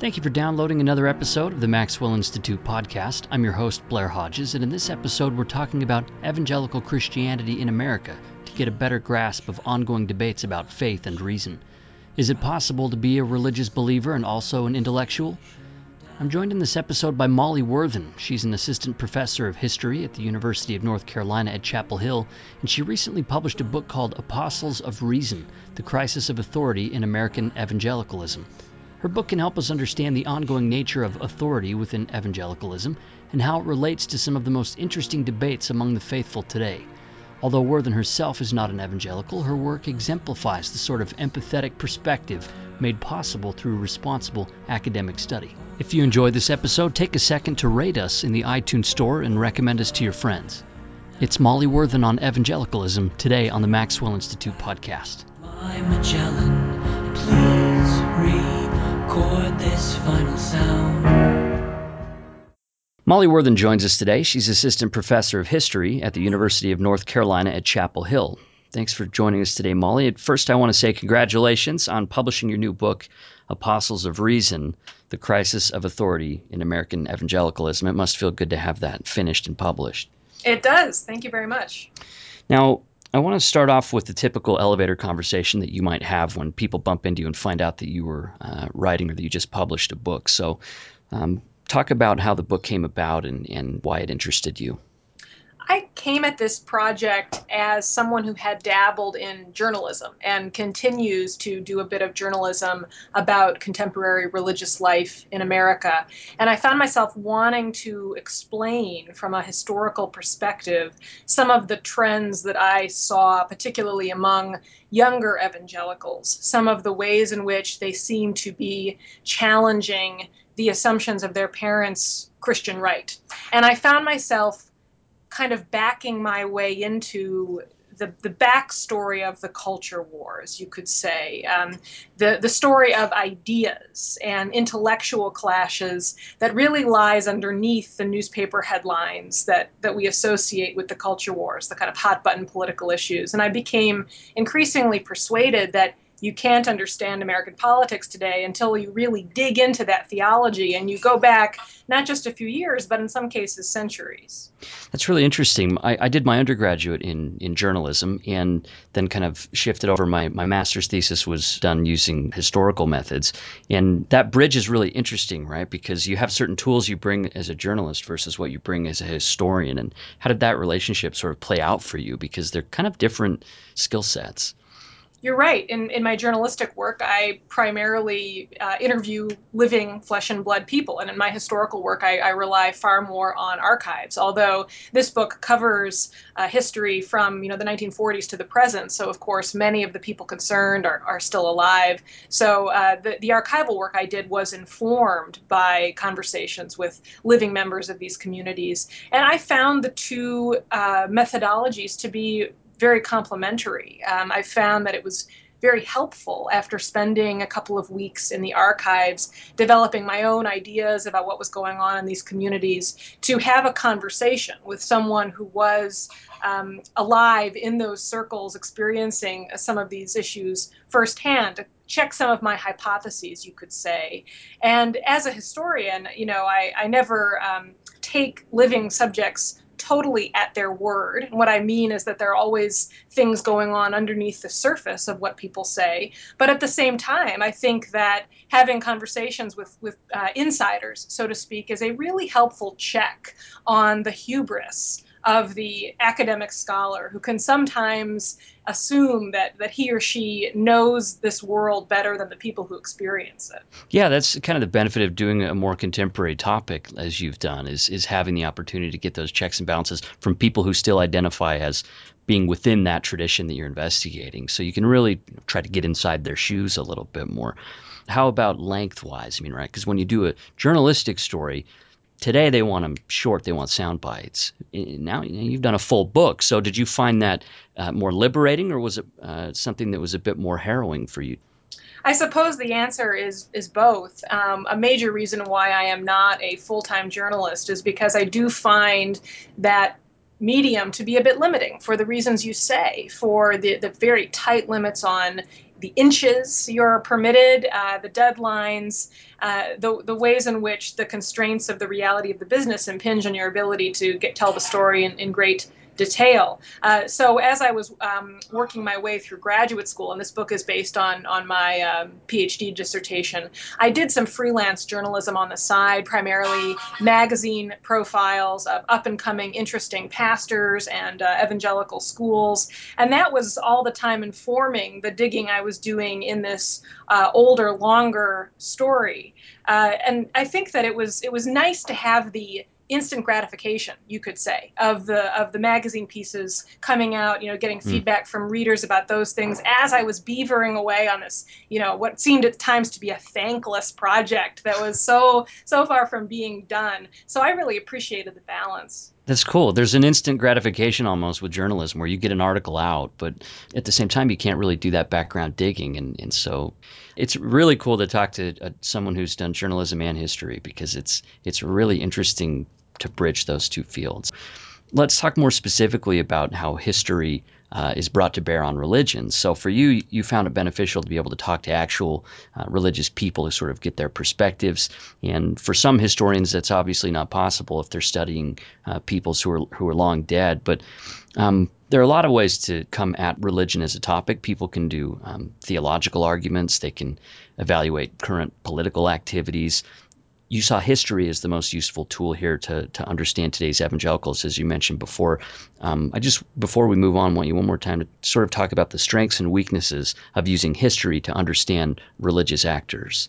Thank you for downloading another episode of the Maxwell Institute podcast. I'm your host, Blair Hodges, and in this episode, we're talking about evangelical Christianity in America to get a better grasp of ongoing debates about faith and reason. Is it possible to be a religious believer and also an intellectual? I'm joined in this episode by Molly Worthen. She's an assistant professor of history at the University of North Carolina at Chapel Hill, and she recently published a book called Apostles of Reason The Crisis of Authority in American Evangelicalism. Her book can help us understand the ongoing nature of authority within evangelicalism and how it relates to some of the most interesting debates among the faithful today. Although Worthen herself is not an evangelical, her work exemplifies the sort of empathetic perspective made possible through responsible academic study. If you enjoyed this episode, take a second to rate us in the iTunes Store and recommend us to your friends. It's Molly Worthen on evangelicalism today on the Maxwell Institute podcast. My Magellan, please record this final sound. Molly Worthen joins us today. She's assistant professor of history at the University of North Carolina at Chapel Hill. Thanks for joining us today, Molly. At first, I want to say congratulations on publishing your new book, Apostles of Reason The Crisis of Authority in American Evangelicalism. It must feel good to have that finished and published. It does. Thank you very much. Now, I want to start off with the typical elevator conversation that you might have when people bump into you and find out that you were uh, writing or that you just published a book. So, um, talk about how the book came about and, and why it interested you. I came at this project as someone who had dabbled in journalism and continues to do a bit of journalism about contemporary religious life in America. And I found myself wanting to explain from a historical perspective some of the trends that I saw, particularly among younger evangelicals, some of the ways in which they seem to be challenging the assumptions of their parents' Christian right. And I found myself kind of backing my way into the, the backstory of the culture wars, you could say, um, the, the story of ideas and intellectual clashes that really lies underneath the newspaper headlines that, that we associate with the culture wars, the kind of hot button political issues. And I became increasingly persuaded that you can't understand American politics today until you really dig into that theology and you go back not just a few years, but in some cases centuries. That's really interesting. I, I did my undergraduate in, in journalism and then kind of shifted over. My, my master's thesis was done using historical methods. And that bridge is really interesting, right? Because you have certain tools you bring as a journalist versus what you bring as a historian. And how did that relationship sort of play out for you? Because they're kind of different skill sets. You're right. In, in my journalistic work, I primarily uh, interview living flesh and blood people. And in my historical work, I, I rely far more on archives, although this book covers uh, history from you know the 1940s to the present. So, of course, many of the people concerned are, are still alive. So, uh, the, the archival work I did was informed by conversations with living members of these communities. And I found the two uh, methodologies to be very complimentary. Um, I found that it was very helpful after spending a couple of weeks in the archives developing my own ideas about what was going on in these communities to have a conversation with someone who was um, alive in those circles experiencing some of these issues firsthand to check some of my hypotheses you could say and as a historian you know i, I never um, take living subjects totally at their word. And what I mean is that there are always things going on underneath the surface of what people say. But at the same time, I think that having conversations with, with uh, insiders, so to speak, is a really helpful check on the hubris of the academic scholar who can sometimes assume that that he or she knows this world better than the people who experience it. Yeah, that's kind of the benefit of doing a more contemporary topic as you've done is is having the opportunity to get those checks and balances from people who still identify as being within that tradition that you're investigating. So you can really try to get inside their shoes a little bit more. How about lengthwise? I mean, right? Because when you do a journalistic story, Today they want them short, they want sound bites. Now you've done a full book. So did you find that uh, more liberating, or was it uh, something that was a bit more harrowing for you? I suppose the answer is is both. Um, a major reason why I am not a full time journalist is because I do find that medium to be a bit limiting for the reasons you say, for the, the very tight limits on the inches you're permitted, uh, the deadlines, uh, the, the ways in which the constraints of the reality of the business impinge on your ability to get tell the story in, in great detail. Uh, so as I was um, working my way through graduate school, and this book is based on on my um, PhD dissertation, I did some freelance journalism on the side, primarily magazine profiles of up and coming, interesting pastors and uh, evangelical schools, and that was all the time informing the digging I was doing in this uh, older, longer story. Uh, and I think that it was it was nice to have the instant gratification, you could say, of the of the magazine pieces coming out. You know, getting mm. feedback from readers about those things as I was beavering away on this. You know, what seemed at times to be a thankless project that was so so far from being done. So I really appreciated the balance. That's cool. There's an instant gratification almost with journalism where you get an article out, but at the same time, you can't really do that background digging. And, and so it's really cool to talk to uh, someone who's done journalism and history because it's, it's really interesting to bridge those two fields. Let's talk more specifically about how history uh, is brought to bear on religions. So for you, you found it beneficial to be able to talk to actual uh, religious people to sort of get their perspectives. And for some historians, that's obviously not possible if they're studying uh, peoples who are who are long dead. But um, there are a lot of ways to come at religion as a topic. People can do um, theological arguments. They can evaluate current political activities you saw history as the most useful tool here to, to understand today's evangelicals, as you mentioned before. Um, I just, before we move on, want you one more time to sort of talk about the strengths and weaknesses of using history to understand religious actors.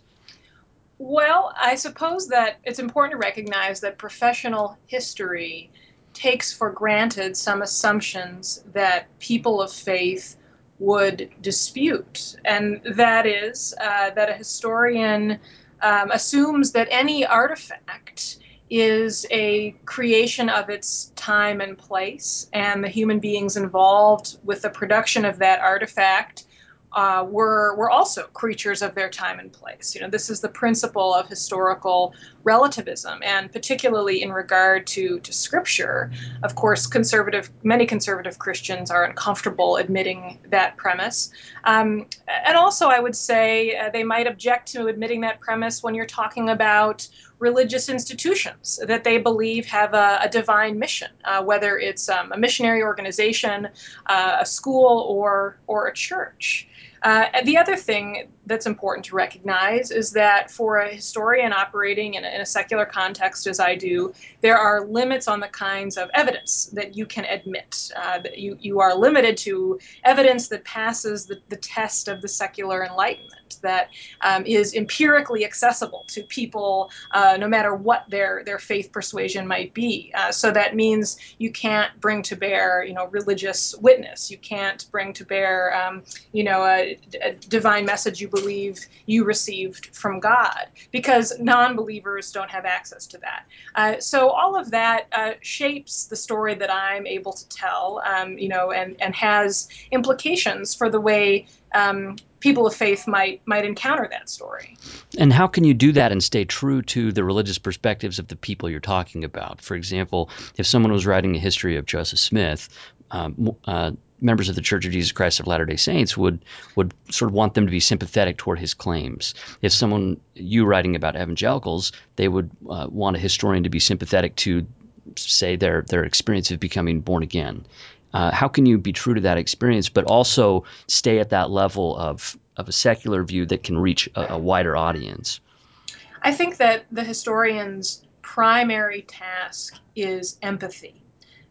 Well, I suppose that it's important to recognize that professional history takes for granted some assumptions that people of faith would dispute. And that is uh, that a historian um, assumes that any artifact is a creation of its time and place, and the human beings involved with the production of that artifact uh, were were also creatures of their time and place. You know, this is the principle of historical relativism, and particularly in regard to to scripture. Of course, conservative many conservative Christians are uncomfortable admitting that premise, um, and also I would say uh, they might object to admitting that premise when you're talking about religious institutions that they believe have a, a divine mission, uh, whether it's um, a missionary organization, uh, a school, or or a church. Uh, the other thing that's important to recognize is that for a historian operating in a, in a, secular context, as I do, there are limits on the kinds of evidence that you can admit. Uh, that you, you are limited to evidence that passes the, the test of the secular enlightenment that um, is empirically accessible to people, uh, no matter what their their faith persuasion might be. Uh, so that means you can't bring to bear, you know, religious witness. You can't bring to bear, um, you know, a, a divine message you believe you received from God, because non-believers don't have access to that. Uh, so all of that uh, shapes the story that I'm able to tell, um, you know, and and has implications for the way um, people of faith might might encounter that story. And how can you do that and stay true to the religious perspectives of the people you're talking about? For example, if someone was writing a history of Joseph Smith, um, uh, members of the Church of Jesus Christ of Latter-day Saints would would sort of want them to be sympathetic toward his claims. If someone you writing about evangelicals, they would uh, want a historian to be sympathetic to say their their experience of becoming born again. Uh, how can you be true to that experience, but also stay at that level of, of a secular view that can reach a, a wider audience? I think that the historian's primary task is empathy.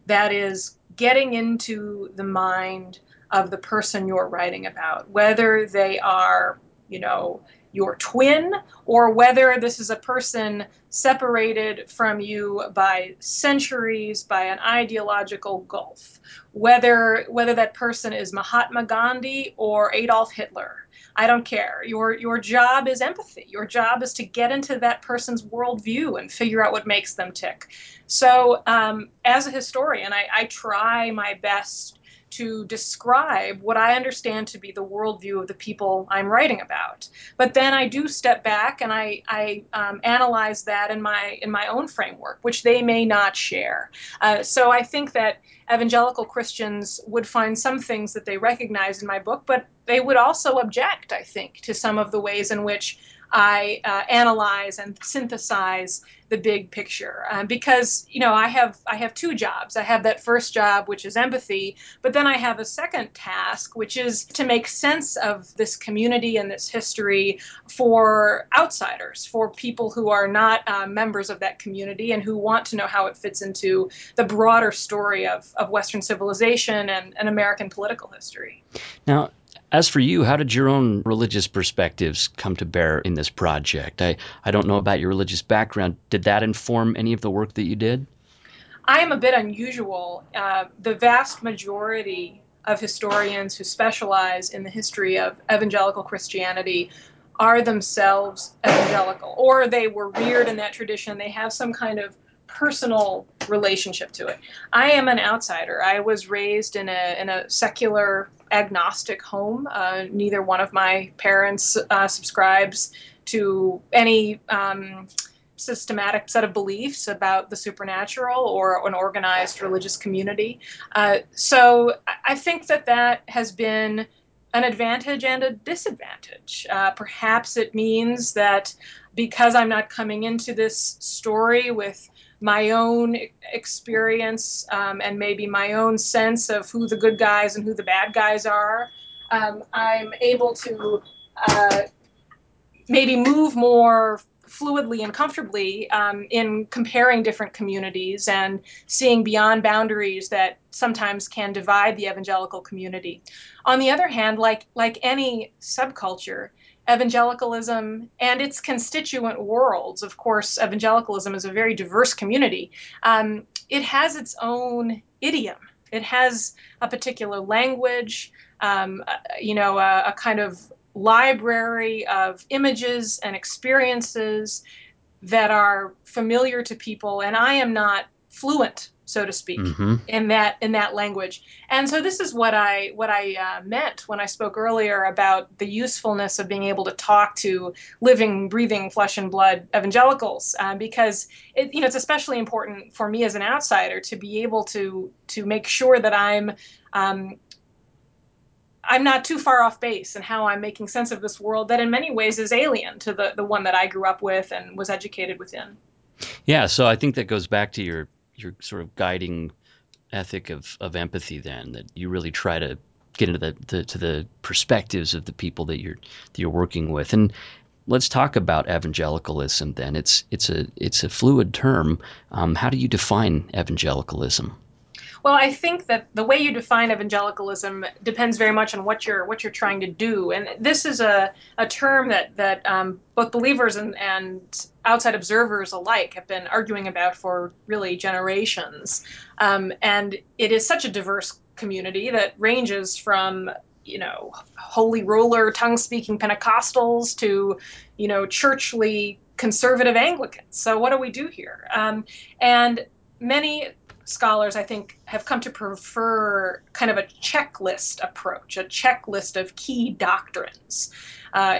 That is, getting into the mind of the person you're writing about, whether they are, you know, your twin or whether this is a person separated from you by centuries by an ideological gulf. Whether whether that person is Mahatma Gandhi or Adolf Hitler I don't care. Your your job is empathy. Your job is to get into that person's worldview and figure out what makes them tick. So um, as a historian I, I try my best to describe what I understand to be the worldview of the people I'm writing about. But then I do step back and I, I um, analyze that in my in my own framework, which they may not share. Uh, so I think that evangelical Christians would find some things that they recognize in my book, but they would also object, I think, to some of the ways in which I uh, analyze and synthesize the big picture um, because you know I have I have two jobs. I have that first job which is empathy, but then I have a second task which is to make sense of this community and this history for outsiders, for people who are not uh, members of that community and who want to know how it fits into the broader story of, of Western civilization and, and American political history. Now, as for you, how did your own religious perspectives come to bear in this project? I, I don't know about your religious background. Did that inform any of the work that you did? I am a bit unusual. Uh, the vast majority of historians who specialize in the history of evangelical Christianity are themselves evangelical, or they were reared in that tradition. They have some kind of personal relationship to it. I am an outsider. I was raised in a in a secular agnostic home. Uh, neither one of my parents uh, subscribes to any um, systematic set of beliefs about the supernatural or an organized religious community. Uh, so I think that that has been an advantage and a disadvantage. Uh, perhaps it means that because I'm not coming into this story with my own experience um, and maybe my own sense of who the good guys and who the bad guys are, um, I'm able to uh, maybe move more fluidly and comfortably um, in comparing different communities and seeing beyond boundaries that sometimes can divide the evangelical community. On the other hand, like like any subculture, evangelicalism and its constituent worlds. Of course, evangelicalism is a very diverse community. Um, it has its own idiom. It has a particular language, um, uh, you know, a, a kind of library of images and experiences that are familiar to people. And I am not fluent so to speak, mm-hmm. in that in that language. And so this is what I what I uh, meant when I spoke earlier about the usefulness of being able to talk to living, breathing, flesh and blood evangelicals, uh, because it, you know it's especially important for me as an outsider to be able to to make sure that I'm. Um, I'm not too far off base in how I'm making sense of this world that in many ways is alien to the, the one that I grew up with and was educated within. Yeah, so I think that goes back to your your sort of guiding ethic of, of empathy then that you really try to get into the, the to the perspectives of the people that you're that you're working with. And let's talk about evangelicalism then. It's it's a it's a fluid term. Um, how do you define evangelicalism well, I think that the way you define evangelicalism depends very much on what you're what you're trying to do, and this is a, a term that that um, both believers and, and outside observers alike have been arguing about for really generations, um, and it is such a diverse community that ranges from you know holy roller tongue speaking Pentecostals to you know churchly conservative Anglicans. So what do we do here? Um, and many scholars, I think, have come to prefer kind of a checklist approach, a checklist of key doctrines. Uh,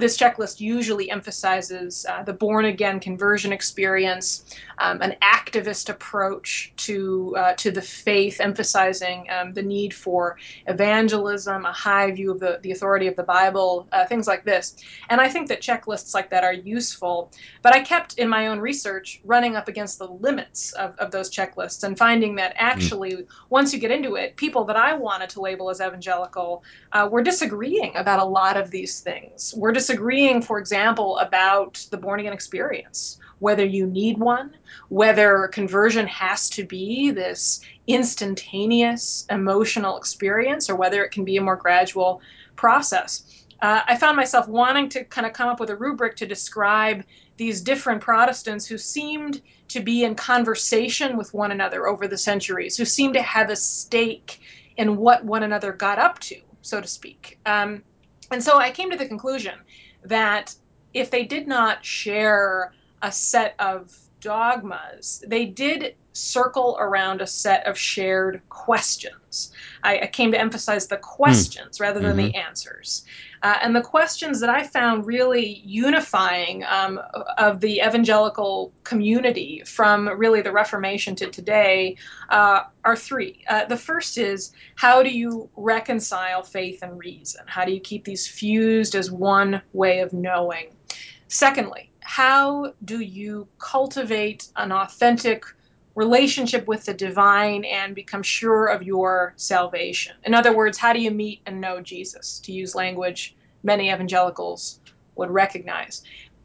this checklist usually emphasizes uh, the born again conversion experience, um, an activist approach to uh, to the faith, emphasizing um, the need for evangelism, a high view of the, the authority of the Bible, uh, things like this. And I think that checklists like that are useful. But I kept in my own research running up against the limits of, of those checklists and finding that hmm. actually, mm. once you get into it, people that I wanted to label as evangelical uh, were disagreeing about a lot of these things. We're disagreeing, for example, about the born again experience whether you need one, whether conversion has to be this instantaneous emotional experience, or whether it can be a more gradual process. Uh, I found myself wanting to kind of come up with a rubric to describe these different Protestants who seemed to be in conversation with one another over the centuries, who seemed to have a stake in what one another got up to, so to speak. Um, and so I came to the conclusion that if they did not share a set of dogmas, they did circle around a set of shared questions. I, I came to emphasize the questions mm. rather than mm-hmm. the answers. Uh, and the questions that I found really unifying um, of the evangelical community from really the Reformation to today uh, are three. Uh, the first is how do you reconcile faith and reason? How do you keep these fused as one way of knowing? Secondly, how do you cultivate an authentic relationship with the divine and become sure of your salvation. In other words, how do you meet and know Jesus, to use language many evangelicals would recognize?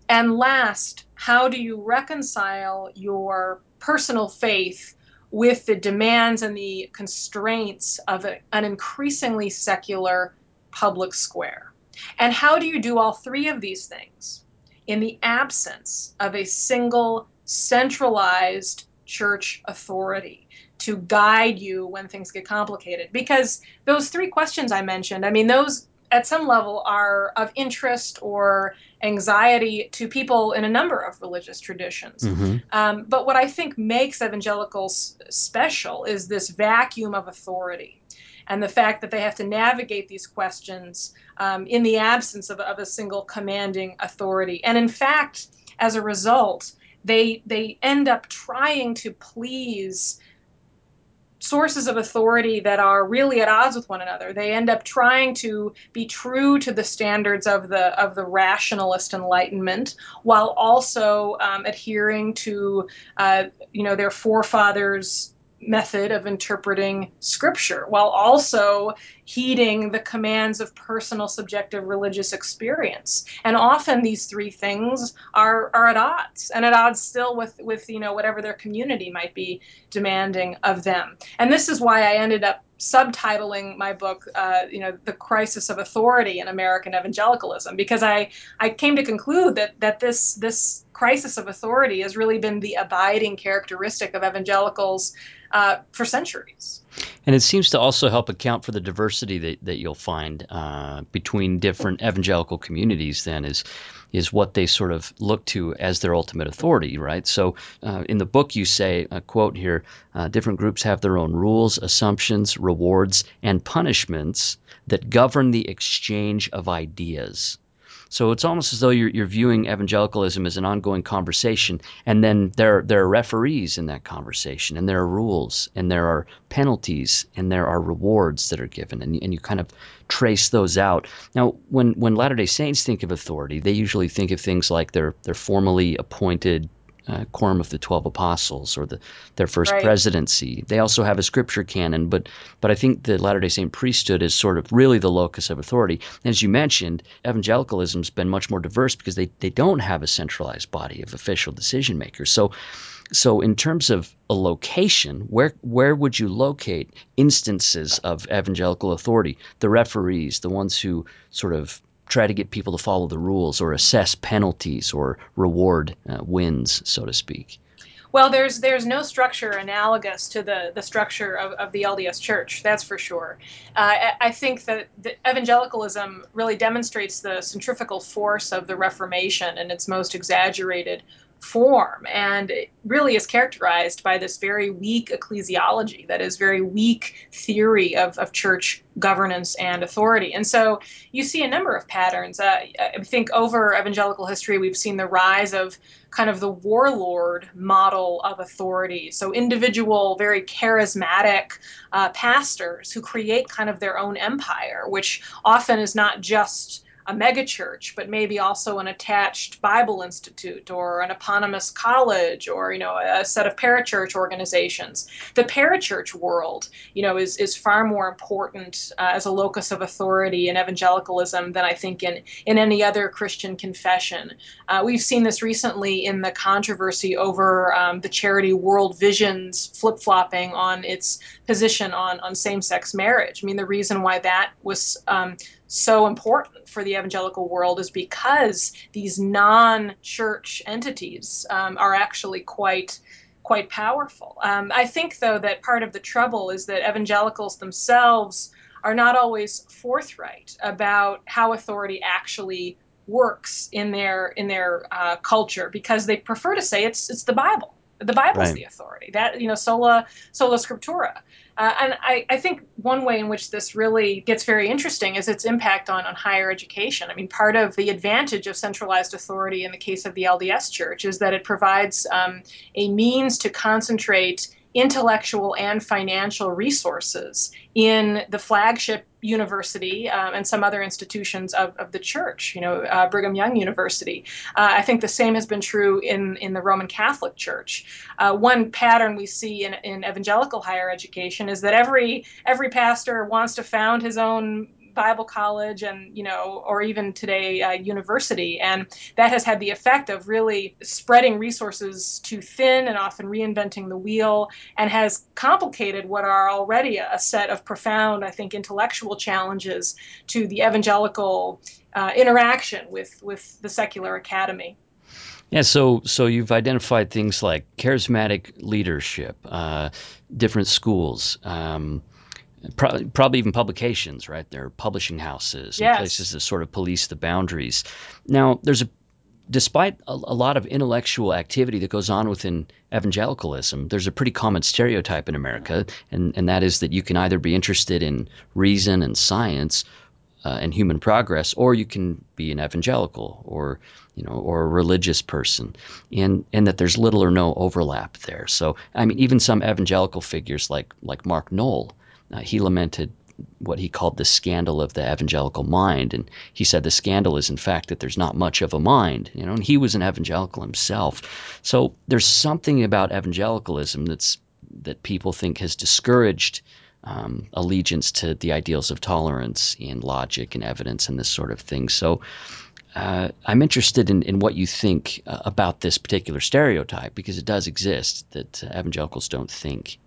And last, how do you reconcile your personal faith with the demands and the constraints of a, an increasingly secular public square? And how do you do all three of these things in the absence of a single centralized church authority to guide you when things get complicated. Because those three questions I mentioned, I mean, those at some level are of interest or anxiety to people in a number of religious traditions. Mm-hmm. Um, but what I think makes evangelicals special is this vacuum of authority and the fact that they have to navigate these questions um, in the absence of, of a single commanding authority. And in fact, as a result, they they end up trying to please sources of authority that are really at odds with one another. They end up trying to be true to the standards of the of the rationalist Enlightenment, while also um, adhering to uh, you know their forefathers' method of interpreting scripture while also heeding the commands of personal subjective religious experience and often these three things are are at odds and at odds still with with you know whatever their community might be demanding of them and this is why i ended up subtitling my book, uh, you know, the crisis of authority in American evangelicalism, because I I came to conclude that that this this crisis of authority has really been the abiding characteristic of evangelicals uh, for centuries. And it seems to also help account for the diversity that, that you'll find uh, between different evangelical communities. Then is is what they sort of look to as their ultimate authority, right? So uh, in the book, you say, a quote here uh, different groups have their own rules, assumptions, rewards, and punishments that govern the exchange of ideas. So it's almost as though you're, you're viewing evangelicalism as an ongoing conversation, and then there there are referees in that conversation, and there are rules, and there are penalties, and there are rewards that are given, and, and you kind of trace those out. Now, when when Latter Day Saints think of authority, they usually think of things like their formally appointed uh, quorum of the twelve apostles or the their first right. presidency. They also have a scripture canon, but but I think the Latter Day Saint priesthood is sort of really the locus of authority. And as you mentioned, evangelicalism's been much more diverse because they they don't have a centralized body of official decision makers. So. So, in terms of a location, where where would you locate instances of evangelical authority? The referees, the ones who sort of try to get people to follow the rules or assess penalties or reward uh, wins, so to speak? Well, there's there's no structure analogous to the the structure of, of the LDS Church. That's for sure. Uh, I think that evangelicalism really demonstrates the centrifugal force of the Reformation in its most exaggerated form and it really is characterized by this very weak ecclesiology that is very weak theory of, of church governance and authority. And so you see a number of patterns. Uh, i think over evangelical history we've seen the rise of kind of the warlord model of authority. So individual very charismatic uh, pastors who create kind of their own empire which often is not just a megachurch, but maybe also an attached Bible institute or an eponymous college or you know a set of parachurch organizations. The parachurch world, you know, is is far more important uh, as a locus of authority in evangelicalism than I think in in any other Christian confession. Uh, we've seen this recently in the controversy over um, the charity World Vision's flip flopping on its position on on same sex marriage. I mean, the reason why that was um, so important for the evangelical world is because these non-church entities um, are actually quite quite powerful. Um, I think, though, that part of the trouble is that evangelicals themselves are not always forthright about how authority actually works in their in their uh, culture because they prefer to say it's it's the Bible The Bible's Right. the authority. That you know, sola sola scriptura. Uh, and I, I think one way in which this really gets very interesting is its impact on, on higher education. I mean, part of the advantage of centralized authority in the case of the LDS Church is that it provides um, a means to concentrate intellectual and financial resources in the flagship university um, and some other institutions of, of the church, you know, uh, Brigham Young University. Uh, I think the same has been true in, in the Roman Catholic Church. Uh, one pattern we see in, in evangelical higher education is that every every pastor wants to found his own Bible college and you know, or even today uh, university, and that has had the effect of really spreading resources too thin and often reinventing the wheel, and has complicated what are already a set of profound, I think, intellectual challenges to the evangelical uh, interaction with with the secular academy. Yeah, so so you've identified things like charismatic leadership, uh, different schools. Um, Pro- probably even publications, right? There are publishing houses and yes. places that sort of police the boundaries. Now, there's a despite a, a, lot of intellectual activity that goes on within evangelicalism, there's a pretty common stereotype in America, and, and that is that you can either be interested in reason and science uh, and human progress, or you can be an evangelical or you know or a religious person, and and that there's little or no overlap there. So I mean, even some evangelical figures like like Mark Noll uh, he lamented what he called the scandal of the evangelical mind. And he said the scandal is, in fact, that there's not much of a mind. You know, and he was an evangelical himself. So there's something about evangelicalism that's that people think has discouraged um, allegiance to the ideals of tolerance and logic and evidence and this sort of thing. So uh, I'm interested in, in what you think uh, about this particular stereotype because it does exist that uh, evangelicals don't think.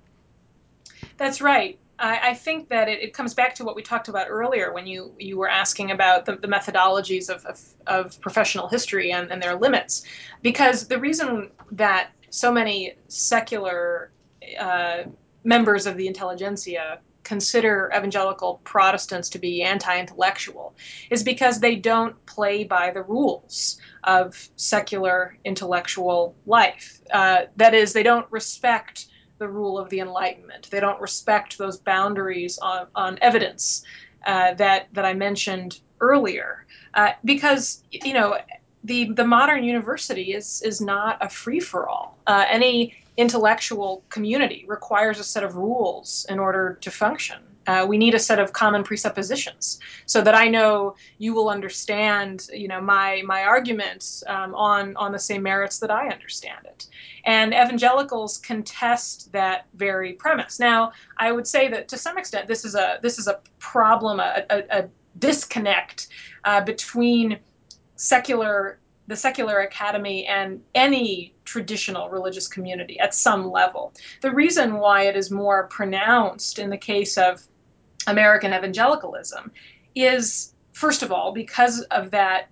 That's right. I, I think that it, it, comes back to what we talked about earlier when you, you were asking about the, the methodologies of, of, of, professional history and, and, their limits. Because the reason that so many secular uh, members of the intelligentsia consider evangelical Protestants to be anti intellectual is because they don't play by the rules of secular intellectual life. Uh, that is, they don't respect the rule of the Enlightenment. They don't respect those boundaries on, on evidence uh, that that I mentioned earlier, uh, because you know the the modern university is is not a free for all. Uh, any intellectual community requires a set of rules in order to function. Uh, we need a set of common presuppositions so that I know you will understand, you know, my my argument um, on on the same merits that I understand it. And evangelicals contest that very premise. Now, I would say that to some extent, this is a this is a problem, a, a, a disconnect uh, between secular the secular academy and any traditional religious community at some level. The reason why it is more pronounced in the case of American evangelicalism is, first of all, because of that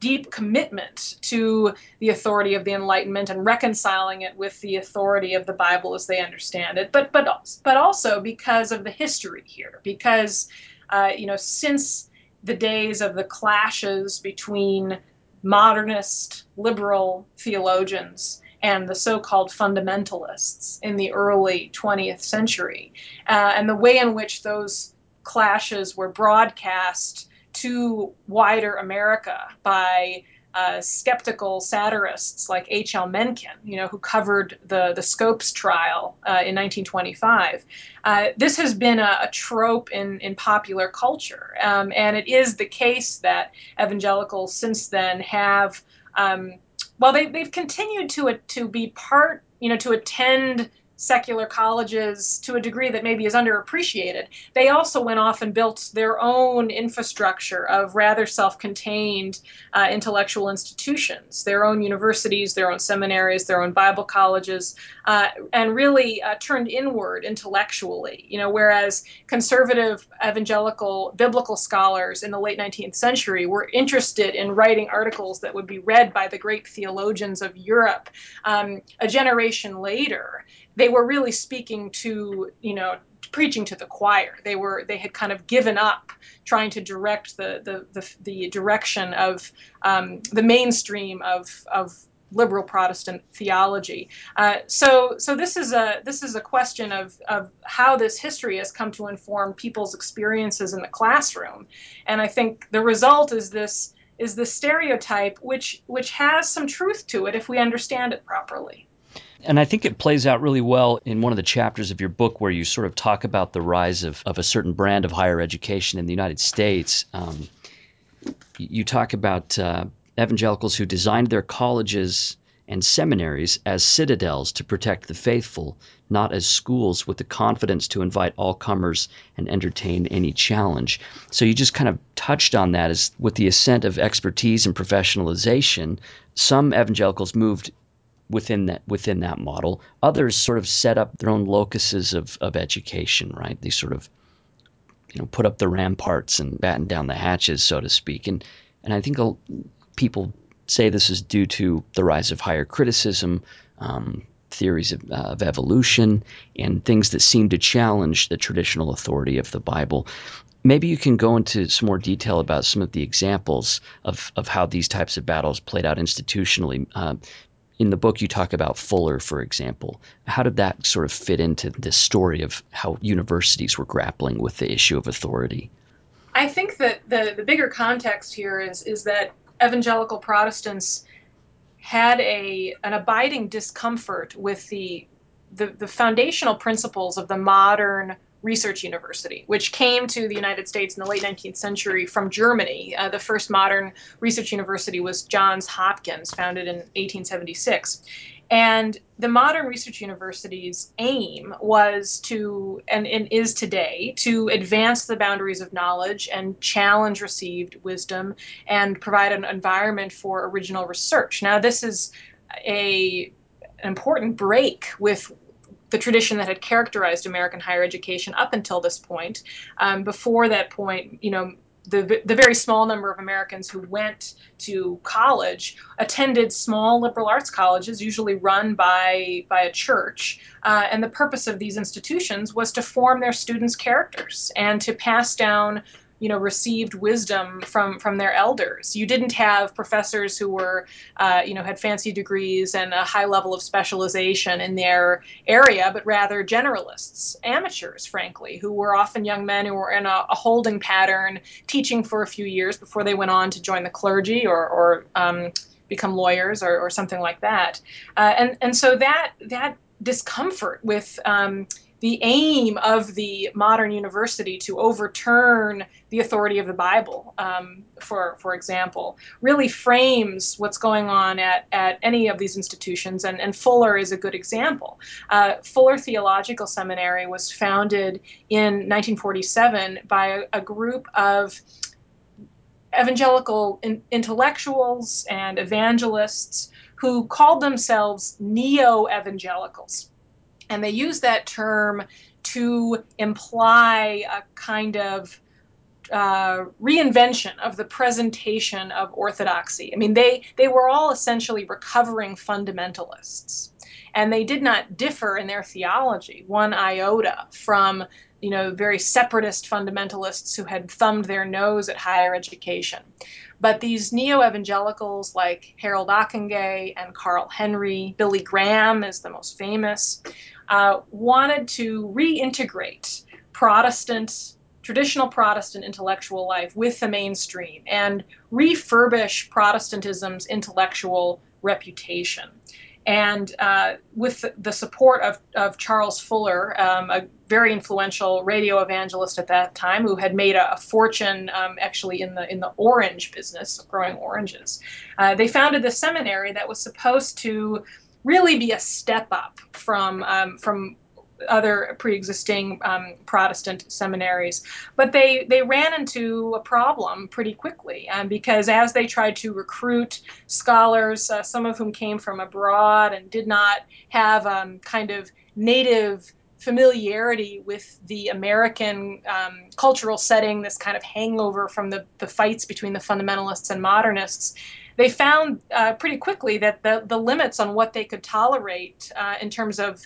deep commitment to the authority of the Enlightenment and reconciling it with the authority of the Bible as they understand it, but but but also because of the history here, because uh, you know since the days of the clashes between modernist liberal theologians and the so-called fundamentalists in the early 20th century, uh, and the way in which those clashes were broadcast to wider America by uh, skeptical satirists like H.L. Mencken, you know, who covered the the Scopes trial uh, in 1925. Uh, this has been a, a, trope in in popular culture, um, and it is the case that evangelicals since then have. Um, well, they, they've continued to to be part, you know, to attend secular colleges to a degree that maybe is underappreciated, they also went off and built their own infrastructure of rather self contained uh, intellectual institutions, their own universities, their own seminaries, their own Bible colleges, uh, and really uh, turned inward intellectually. You know, whereas conservative evangelical biblical scholars in the late 19th century were interested in writing articles that would be read by the great theologians of Europe, um, a generation later, they were really speaking to you know preaching to the choir. They were they had kind of given up trying to direct the the the, the direction of um, the mainstream of of liberal Protestant theology. Uh, so, so this is a this is a question of of how this history has come to inform people's experiences in the classroom, and I think the result is this is the stereotype, which which has some truth to it if we understand it properly. And I think it plays out really well in one of the chapters of your book where you sort of talk about the rise of, of a certain brand of higher education in the United States. Um, you talk about uh, evangelicals who designed their colleges and seminaries as citadels to protect the faithful, not as schools with the confidence to invite all comers and entertain any challenge. So you just kind of touched on that as with the ascent of expertise and professionalization, some evangelicals moved within that within that model. Others sort of set up their own locuses of, of education, right? They sort of you know put up the ramparts and batten down the hatches, so to speak. And and I think people say this is due to the rise of higher criticism, um, theories of, uh, of, evolution, and things that seem to challenge the traditional authority of the Bible. Maybe you can go into some more detail about some of the examples of, of how these types of battles played out institutionally. Uh, in the book, you talk about Fuller, for example. How did that sort of fit into this story of how universities were grappling with the issue of authority? I think that the, the bigger context here is is that evangelical Protestants had a an abiding discomfort with the the, the foundational principles of the modern research university, which came to the United States in the late 19th century from Germany. Uh, the first modern research university was Johns Hopkins, founded in 1876. And the modern research university's aim was to, and, and, is today, to advance the boundaries of knowledge and challenge received wisdom and provide an environment for original research. Now, this is a an important break with the tradition that had characterized American higher education up until this point. Um, before that point, you know, the, the very small number of Americans who went to college attended small liberal arts colleges, usually run by, by a church. Uh, and the purpose of these institutions was to form their students' characters and to pass down you know received wisdom from from their elders. You didn't have professors who were uh, you know had fancy degrees and a high level of specialization in their area but rather generalists amateurs frankly who were often young men who were in a, a holding pattern teaching for a few years before they went on to join the clergy or, or um, become lawyers or, or, something like that. Uh, and and so that that discomfort with um, the aim of the modern university to overturn the authority of the Bible, um, for for example, really frames what's going on at, at any of these institutions, and, and Fuller is a good example. Uh, Fuller Theological Seminary was founded in 1947 by a, a group of evangelical in, intellectuals and evangelists who called themselves neo evangelicals. And they use that term to imply a kind of uh, reinvention of the presentation of orthodoxy. I mean, they, they were all essentially recovering fundamentalists, and they did not differ in their theology one iota from you know very separatist fundamentalists who had thumbed their nose at higher education. But these neo evangelicals like Harold Ockenga and Carl Henry, Billy Graham is the most famous, uh, wanted to reintegrate Protestant, traditional Protestant intellectual life with the mainstream and refurbish Protestantism's intellectual reputation. And uh, with the support of, of Charles Fuller, um, a very influential radio evangelist at that time, who had made a, a fortune um, actually in the in the orange business, growing oranges, uh, they founded the seminary that was supposed to really be a step up from um, from other pre-existing um, Protestant seminaries. But they they ran into a problem pretty quickly um, because as they tried to recruit scholars, uh, some of whom came from abroad and did not have um, kind of native familiarity with the American um, cultural setting, this kind of hangover from the, the fights between the fundamentalists and modernists, they found uh, pretty quickly that the, the limits on what they could tolerate uh, in terms of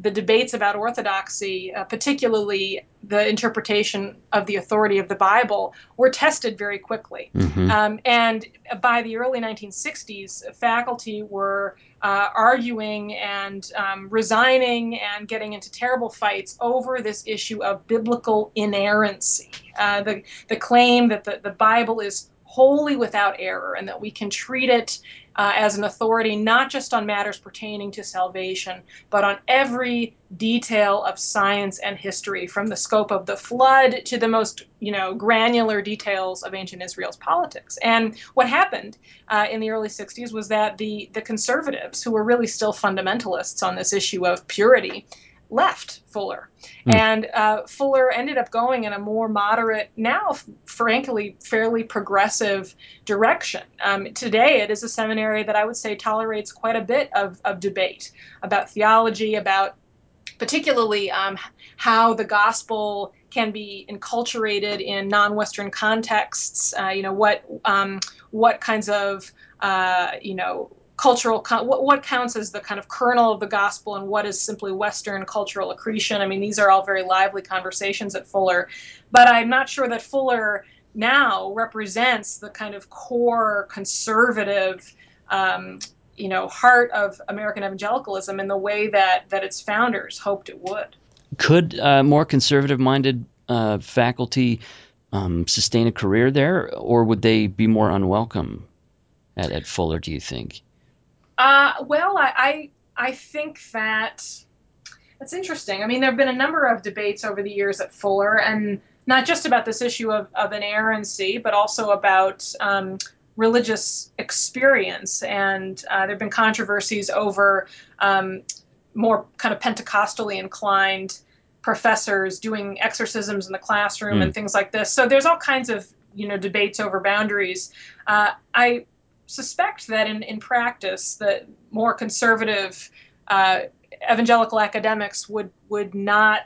the debates about orthodoxy, uh, particularly the interpretation of the authority of the Bible, were tested very quickly. Mm-hmm. Um, and by the early 1960s, faculty were uh, arguing and um, resigning and getting into terrible fights over this issue of biblical inerrancy. Uh, the, the claim that the, the Bible is wholly without error and that we can treat it uh, as an authority not just on matters pertaining to salvation, but on every detail of science and history, from the scope of the flood to the most you know granular details of ancient Israel's politics. And what happened uh, in the early 60s was that the the conservatives, who were really still fundamentalists on this issue of purity, left Fuller. Mm. And uh, Fuller ended up going in a more moderate, now frankly fairly progressive direction. Um, today, it is a seminary that I would say tolerates quite a bit of, of debate about theology, about particularly um, how the gospel can be enculturated in non-Western contexts. Uh, you know what um, what kinds of uh, you know cultural what, what counts as the kind of kernel of the gospel and what is simply western cultural accretion? I mean these are all very lively conversations at fuller but i'm not sure that fuller now represents the kind of core conservative um, you know heart of american evangelicalism in the way that that its founders hoped it would. Could uh, more conservative minded uh, faculty um, sustain a career there or would they be more unwelcome at, at fuller do you think uh, well, I, I, I think that that's interesting. I mean, there have been a number of debates over the years at Fuller, and not just about this issue of, of inerrancy, but also about um, religious experience. And uh, there have been controversies over um, more kind of Pentecostally inclined professors doing exorcisms in the classroom mm. and things like this. So there's all kinds of you know debates over boundaries. Uh, I suspect that in, in practice that more conservative uh, evangelical academics would would not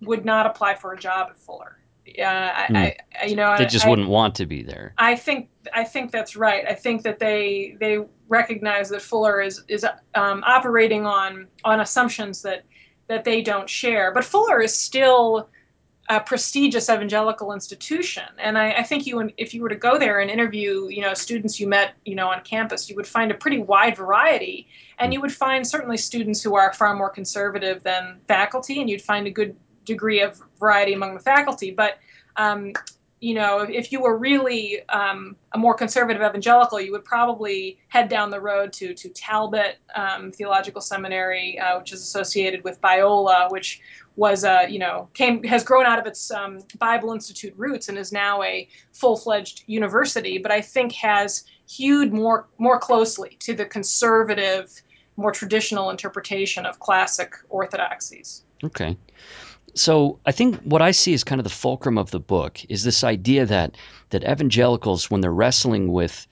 would not apply for a job at Fuller. Yeah, uh, mm. I, I, you know, they just I, wouldn't want to be there. I think I think that's right. I think that they they recognize that Fuller is is um, operating on on assumptions that that they don't share. But Fuller is still a prestigious evangelical institution. And I, I, think you, if you were to go there and interview, you know, students you met, you know, on campus, you would find a pretty wide variety, and you would find certainly students who are far more conservative than faculty, and you'd find a good degree of variety among the faculty. But um, you know, if you were really um, a more conservative evangelical, you would probably head down the road to to Talbot um, Theological Seminary, uh, which is associated with Biola, which was a uh, you know came has grown out of its um, Bible Institute roots and is now a full fledged university, but I think has hewed more more closely to the conservative, more traditional interpretation of classic orthodoxies. Okay. So I think what I see as kind of the fulcrum of the book is this idea that that evangelicals, when they're wrestling with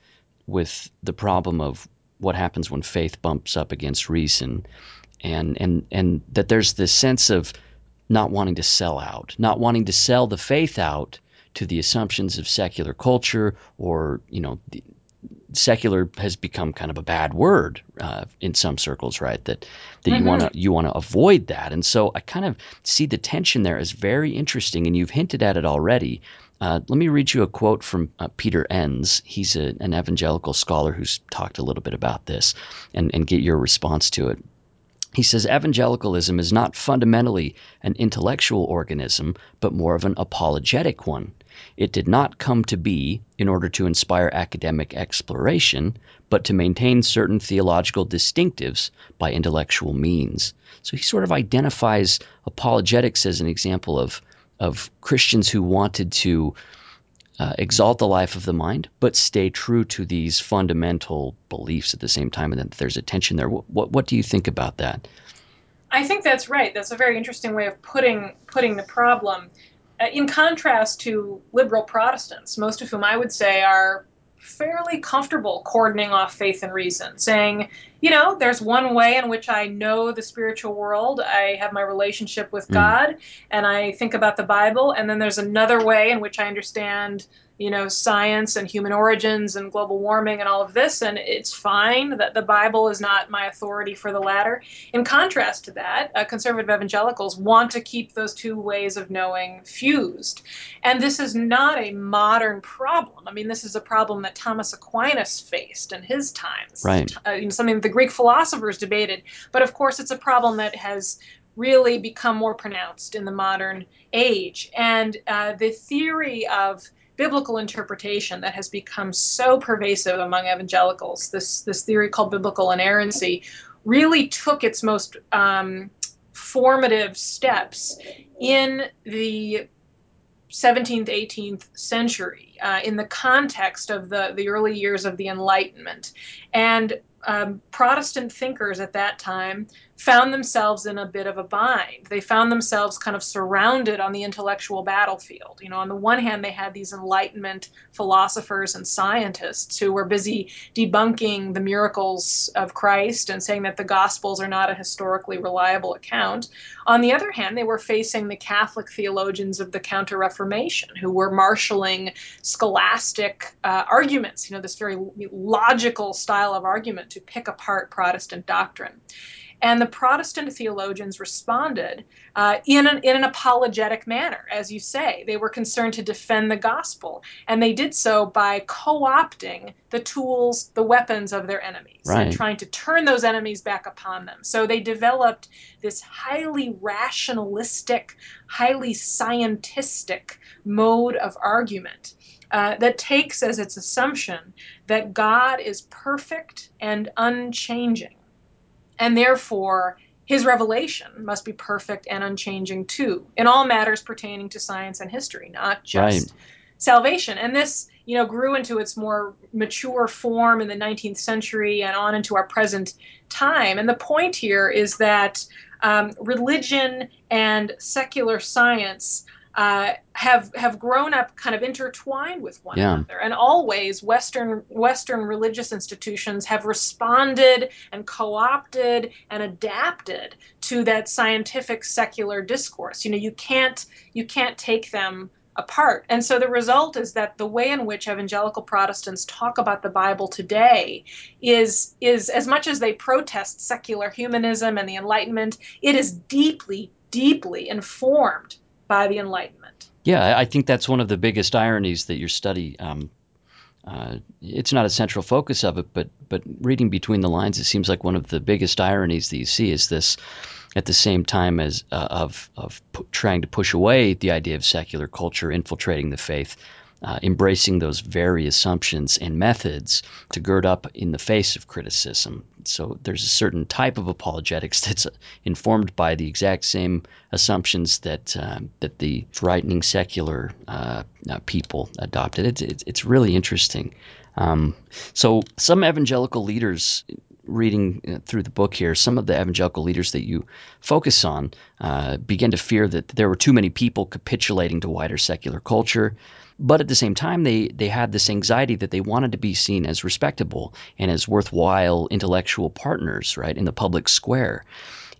with the problem of what happens when faith bumps up against reason, and and and that there's this sense of not wanting to sell out, not wanting to sell the faith out to the assumptions of secular culture or you know the, secular has become kind of a bad word uh, in some circles, right? That that mm-hmm. you want to you want to avoid that, and so I kind of see the tension there as very interesting, and you've hinted at it already. Uh, let me read you a quote from uh, Peter Enns. He's a, an evangelical scholar who's talked a little bit about this, and and get your response to it. He says evangelicalism is not fundamentally an intellectual organism, but more of an apologetic one. It did not come to be in order to inspire academic exploration, but to maintain certain theological distinctives by intellectual means. So he sort of identifies apologetics as an example of, of Christians who wanted to uh, exalt the life of the mind, but stay true to these fundamental beliefs at the same time, and that there's a tension there. What, what, what do you think about that? I think that's right. That's a very interesting way of putting putting the problem. Uh, in contrast to liberal Protestants, most of whom I would say are fairly comfortable cordoning off faith and reason, saying, you know, there's one way in which I know the spiritual world. I have my relationship with Mm. God and I think about the Bible. And then there's another way in which I understand, you know, science and human origins and global warming and all of this. And it's fine that the Bible is not my authority for the latter. In contrast to that, uh, conservative evangelicals want to keep those two ways of knowing fused. And this is not a modern problem. I mean, this is a problem that Thomas Aquinas faced in his times. Right. Uh, you know, something that the Greek philosophers debated. But of course, it's a problem that has really become more pronounced in the modern age. And uh, the theory of biblical interpretation that has become so pervasive among evangelicals, this, this theory called biblical inerrancy, really took its most um, formative steps in the 17th, 18th century uh, in the context of the, the early years of the Enlightenment. And um, Protestant thinkers at that time found themselves in a bit of a bind. They found themselves kind of surrounded on the intellectual battlefield. You know, on the one hand, they had these Enlightenment philosophers and scientists who were busy debunking the miracles of Christ and saying that the Gospels are not a historically reliable account. On the other hand, they were facing the Catholic theologians of the Counter Reformation who were marshaling scholastic uh, arguments, you know, this very logical style of argument to pick apart Protestant doctrine. And the Protestant theologians responded uh, in, an, in an apologetic manner, as you say. They were concerned to defend the gospel, and they did so by co opting the tools, the weapons of their enemies, Right. and trying to turn those enemies back upon them. So they developed this highly rationalistic, highly scientistic mode of argument. Uh, that takes as its assumption that God is perfect and unchanging and therefore his revelation must be perfect and unchanging too in all matters pertaining to science and history not just Right. salvation and this you know grew into its more mature form in the 19th century and on into our present time and the point here is that um, religion and secular science uh, have have grown up kind of intertwined with one Yeah. another, and always Western Western religious institutions have responded and co-opted and adapted to that scientific secular discourse. You know, you can't you can't take them apart, and so the result is that the way in which evangelical Protestants talk about the Bible today is is as much as they protest secular humanism and the Enlightenment, it is deeply deeply informed by the Enlightenment. Yeah, I- think that's one of the biggest ironies that your study. Um, uh, it's not a central focus of it, but but reading between the lines, it seems like one of the biggest ironies that you see is this. At the same time as uh, of of trying to push away the idea of secular culture infiltrating the faith, uh, embracing those very assumptions and methods to gird up in the face of criticism. So there's a certain type of apologetics that's uh, informed by the exact same assumptions that um, that the frightening secular uh, uh, people adopted. It's it's, it's really interesting. Um, so some evangelical leaders. Reading uh, through the book here, some of the evangelical leaders that you focus on uh, began to fear that there were too many people capitulating to wider secular culture, but at the same time, they they had this anxiety that they wanted to be seen as respectable and as worthwhile intellectual partners, right, in the public square.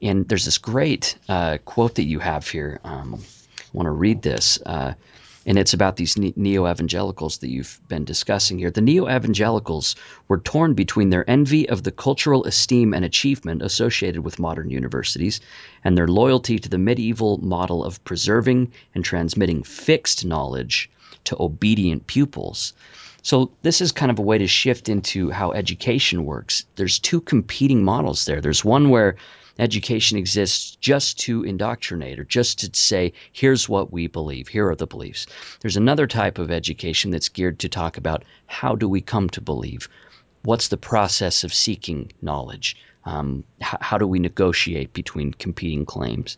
And there's this great uh, quote that you have here. Um, I want to read this. Uh, and it's about these neo evangelicals that you've been discussing here. The neo evangelicals were torn between their envy of the cultural esteem and achievement associated with modern universities and their loyalty to the medieval model of preserving and transmitting fixed knowledge to obedient pupils. So, this is kind of a way to shift into how education works. There's two competing models there. There's one where education exists just to indoctrinate or just to say, here's what we believe, here are the beliefs. There's another type of education that's geared to talk about how do we come to believe? What's the process of seeking knowledge? Um, h- how do we negotiate between competing claims?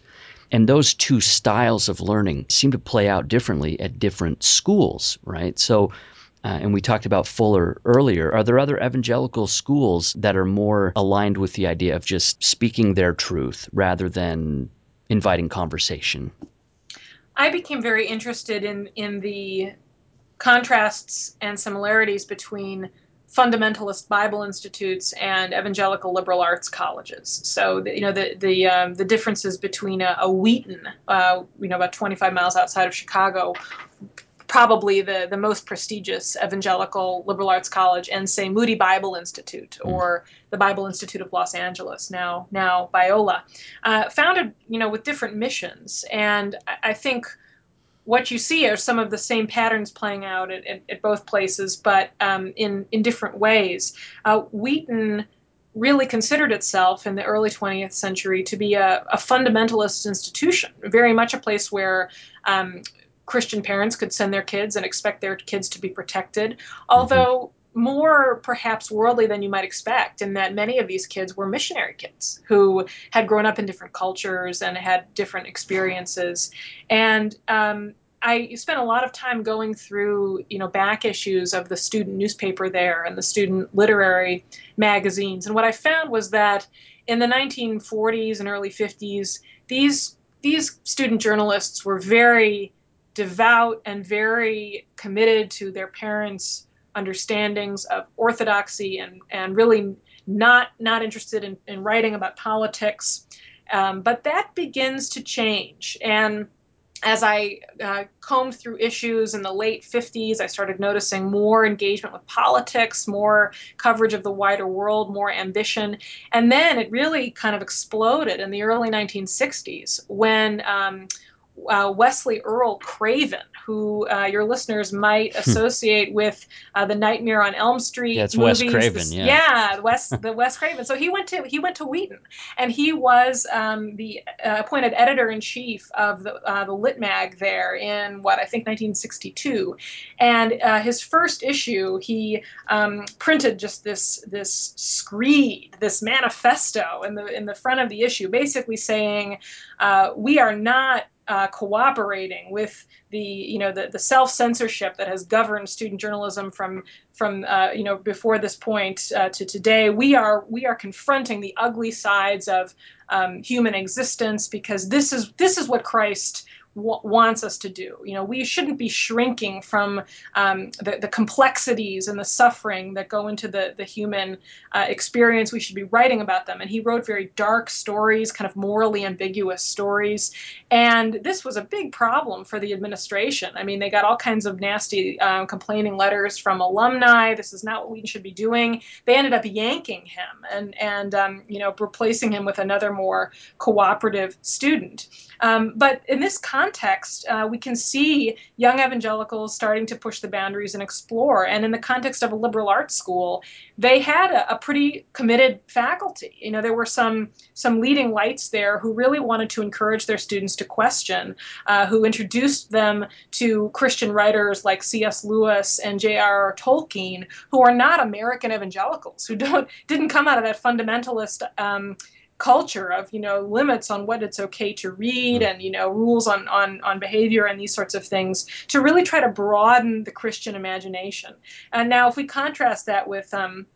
And those two styles of learning seem to play out differently at different schools, right? So, uh, and we talked about Fuller earlier. Are there other evangelical schools that are more aligned with the idea of just speaking their truth rather than inviting conversation? I became very interested in in the contrasts and similarities between fundamentalist Bible institutes and evangelical liberal arts colleges. So the, you know the the um, the differences between a, a Wheaton, uh, you know, about 25 miles outside of Chicago, probably the the most prestigious evangelical liberal arts college, and say Moody Bible Institute mm. or the Bible Institute of Los Angeles, now now Biola, uh, founded you know with different missions, and I, I think what you see are some of the same patterns playing out at, at, at both places, but um, in in different ways. Uh, Wheaton really considered itself in the early 20th century to be a, a fundamentalist institution, very much a place where um, Christian parents could send their kids and expect their kids to be protected. Although mm-hmm more perhaps worldly than you might expect in that many of these kids were missionary kids who had grown up in different cultures and had different experiences and um, I spent a lot of time going through, you know, back issues of the student newspaper there and the student literary magazines. And what I found was that in the 1940s and early 50s, these these student journalists were very devout and very committed to their parents' understandings of orthodoxy and, and really not not interested in, in writing about politics. Um, but that begins to change. And as I uh, combed through issues in the late 50s, I started noticing more engagement with politics, more coverage of the wider world, more ambition. And then it really kind of exploded in the early 1960s when um, uh, Wesley Earl Craven, who uh, your listeners might hmm. associate with uh, the Nightmare on Elm Street. Yeah, movies. Wes Craven. Yeah, yeah, Wes the Wes Craven. So he went to he went to Wheaton, and he was um, the uh, appointed editor in chief of the uh, the Lit Mag there in what I think 1962, and uh, his first issue he um, printed just this this screed, this manifesto in the in the front of the issue, basically saying we are not uh, cooperating with the you know the, the self censorship that has governed student journalism from from uh, you know before this point uh, to today. We are we are confronting the ugly sides of um, human existence because this is this is what Christ w- wants us to do. You know, we shouldn't be shrinking from um, the, the complexities and the suffering that go into the, the human uh, experience. We should be writing about them. And he wrote very dark stories, kind of morally ambiguous stories. And this was a big problem for the administration. I mean, they got all kinds of nasty um, complaining letters from alumni. This is not what we should be doing. They ended up yanking him and, and um, you know, replacing him with another more cooperative student. Um, but in this context, uh, we can see young evangelicals starting to push the boundaries and explore. And in the context of a liberal arts school, they had a, a pretty committed faculty. You know, there were some some leading lights there who really wanted to encourage their students to question, uh, who introduced them to Christian writers like C.S. Lewis and J.R.R. Tolkien, who are not American evangelicals, who don't didn't come out of that fundamentalist. Um, culture of you know limits on what it's okay to read and you know rules on on on behavior and these sorts of things to really try to broaden the Christian imagination. And now if we contrast that with um,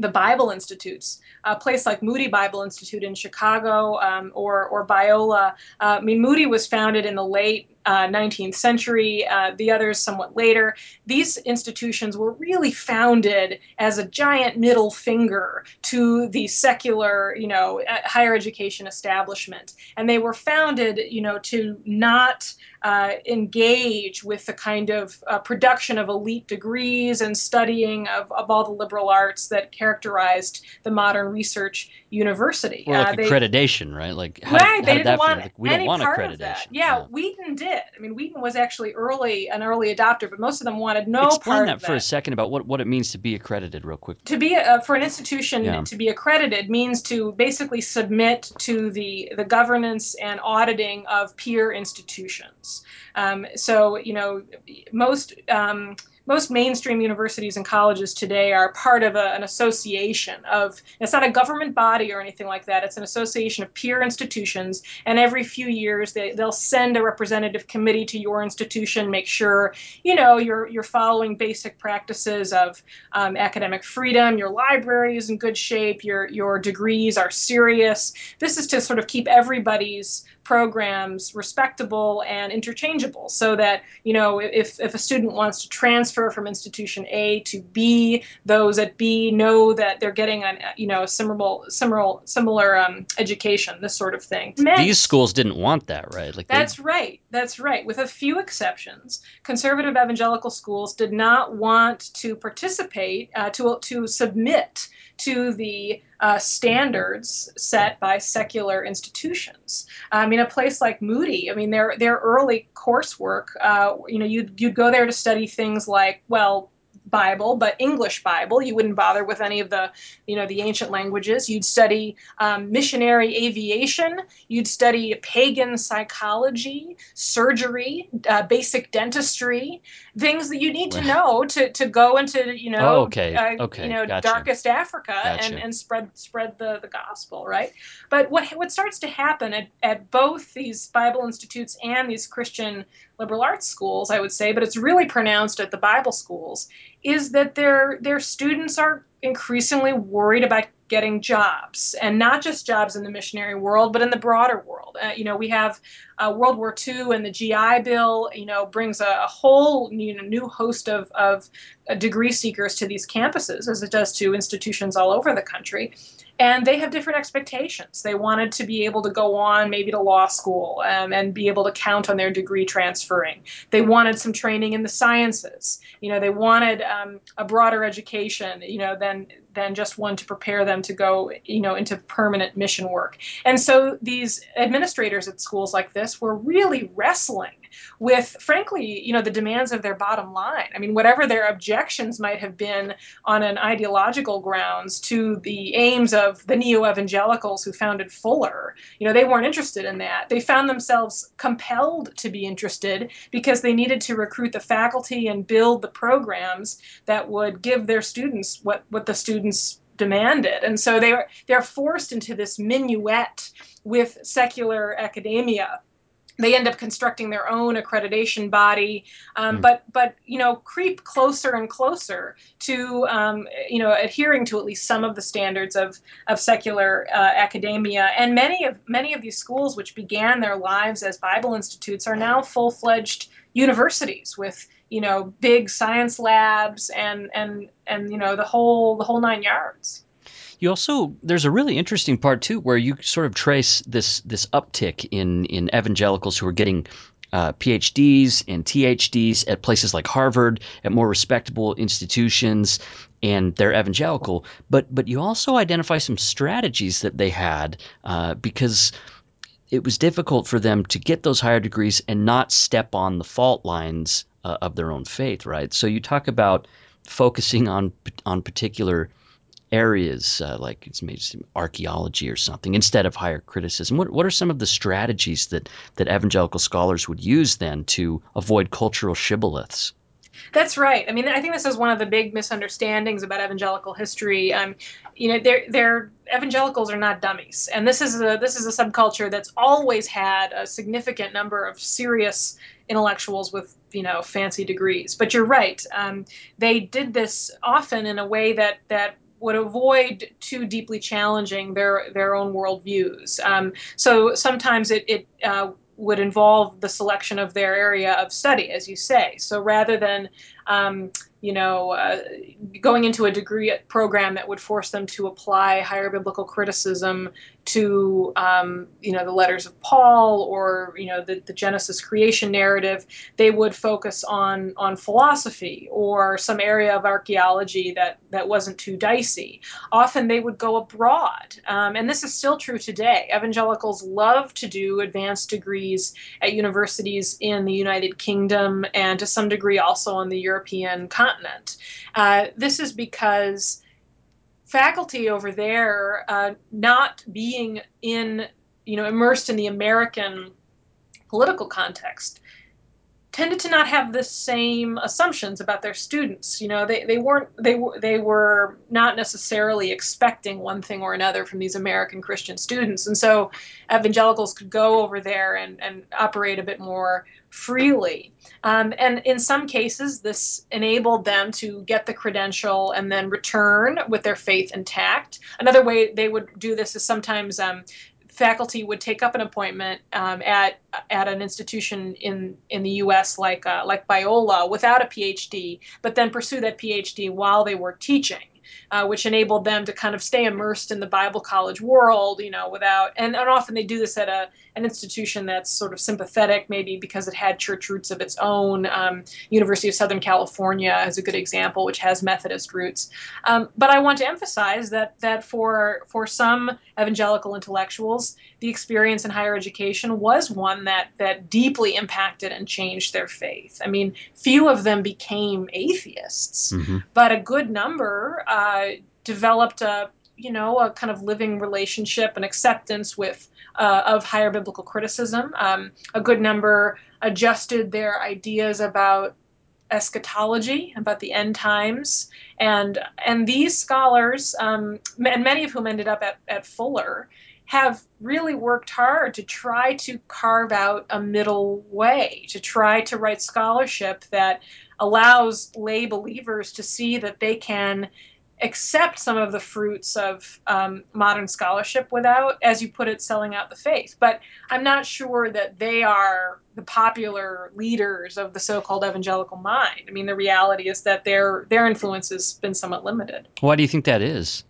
the Bible Institutes, a place like Moody Bible Institute in Chicago um, or, or Biola. Uh, I mean, Moody was founded in the late uh, 19th century, uh, the others somewhat later. These institutions were really founded as a giant middle finger to the secular, you know, uh, higher education establishment. And they were founded, you know, to not uh, engage with the kind of uh, production of elite degrees and studying of, of all the liberal arts that characterized the modern research university. Or like uh, accreditation, right? Like how right, did, they didn't want like, we don't want accreditation. Yeah, yeah, Wheaton did. I mean, Wheaton was actually early an early adopter, but most of them wanted no Explain part that of for a second about what, what it means to be accredited, real quick. To be a, for an institution yeah. to be accredited means to basically submit to the the governance and auditing of peer institutions. Um, so, you know, most um, most mainstream universities and colleges today are part of a, an association of it's not a government body or anything like that. It's an association of peer institutions and every few years they, they'll send a representative committee to your institution make sure you know you're you're following basic practices of um, academic freedom your library is in good shape your your degrees are serious. This is to sort of keep everybody's programs respectable and interchangeable so that you know if, if a student wants to transfer transfer from institution A to B. Those at B know that they're getting an you know a similar similar similar um, education, this sort of thing. These schools didn't want that, right? Like that's they... right. That's right. With a few exceptions, conservative evangelical schools did not want to participate uh, to to submit to the uh, standards set by secular institutions. I mean, a place like Moody, I mean, their their early coursework, uh, you know, you'd you'd go there to study things like, well, Bible, but English Bible. You wouldn't bother with any of the, you know, the ancient languages. You'd study um, missionary aviation. You'd study pagan psychology, surgery, uh, basic dentistry, things that you need to know to, to go into, you know, oh, okay. Uh, okay. you know, gotcha. darkest Africa gotcha. and, and spread spread the, the gospel, right? But what what starts to happen at, at both these Bible institutes and these Christian liberal arts schools, I would say, but it's really pronounced at the Bible schools, is that their their students are increasingly worried about getting jobs and not just jobs in the missionary world but in the broader world. Uh, you know we have uh, world war ii and the gi bill you know brings a, a whole you know, new host of, of uh, degree seekers to these campuses as it does to institutions all over the country and they have different expectations. They wanted to be able to go on maybe to law school um, and be able to count on their degree transferring. They wanted some training in the sciences. You know, they wanted um, a broader education. You know, than than just one to prepare them to go, you know, into permanent mission work. And so these administrators at schools like this were really wrestling with, frankly, you know, the demands of their bottom line. I mean, whatever their objections might have been on an ideological grounds to the aims of the neo-evangelicals who founded Fuller, you know, they weren't interested in that. They found themselves compelled to be interested because they needed to recruit the faculty and build the programs that would give their students what, what the students students demanded. And so they are they're forced into this minuet with secular academia. They end up constructing their own accreditation body, um, mm. but but you know creep closer and closer to um, you know adhering to at least some of the standards of of secular uh, academia. And many of many of these schools, which began their lives as Bible institutes, are now full fledged universities with you know big science labs and and and you know the whole the whole nine yards you also there's a really interesting part too where you sort of trace this this uptick in in evangelicals who are getting uh, PhDs and THDs at places like Harvard, at more respectable institutions, and they're evangelical. But but you also identify some strategies that they had uh, because it was difficult for them to get those higher degrees and not step on the fault lines uh, of their own faith, right? So you talk about focusing on on particular areas uh, like it's maybe archaeology or something instead of higher criticism. What what are some of the strategies that that evangelical scholars would use then to avoid cultural shibboleths? That's right. I mean, I think this is one of the big misunderstandings about evangelical history. Um, you know, they're, they're evangelicals are not dummies, and this is a this is a subculture that's always had a significant number of serious intellectuals with you know fancy degrees. But you're right. Um, they did this often in a way that that would avoid too deeply challenging their their own worldviews. Um, so sometimes it, it uh, would involve the selection of their area of study, as you say. So rather than um, you know, uh, going into a degree program that would force them to apply higher biblical criticism to, um, you know, the letters of Paul or, you know, the, the Genesis creation narrative, they would focus on on philosophy or some area of archaeology that, that wasn't too dicey. Often they would go abroad, um, and this is still true today. Evangelicals love to do advanced degrees at universities in the United Kingdom and to some degree also on the European continent. Uh, this is because faculty over there, uh, not being in, you know, immersed in the American political context, tended to not have the same assumptions about their students. You know, they, they weren't they they were not necessarily expecting one thing or another from these American Christian students, and so evangelicals could go over there and and operate a bit more freely. Um, and in some cases, this enabled them to get the credential and then return with their faith intact. Another way they would do this is sometimes um, faculty would take up an appointment um, at at an institution in in the U.S. like uh, like Biola without a PhD, but then pursue that PhD while they were teaching uh, which enabled them to kind of stay immersed in the Bible college world, you know, without, and, and often they do this at a, an institution that's sort of sympathetic, maybe because it had church roots of its own. Um, University of Southern California is a good example, which has Methodist roots. Um, but I want to emphasize that, that for, for some evangelical intellectuals, the experience in higher education was one that, that deeply impacted and changed their faith. I mean, few of them became atheists, mm-hmm. but a good number uh, developed a you know a kind of living relationship and acceptance with uh, of higher biblical criticism. Um, a good number adjusted their ideas about eschatology, about the end times, and and these scholars, um, and many of whom ended up at, at Fuller, have really worked hard to try to carve out a middle way, to try to write scholarship that allows lay believers to see that they can accept some of the fruits of um, modern scholarship without, as you put it, selling out the faith. But I'm not sure that they are the popular leaders of the so-called evangelical mind. I mean, the reality is that their their influence has been somewhat limited. Why do you think that is?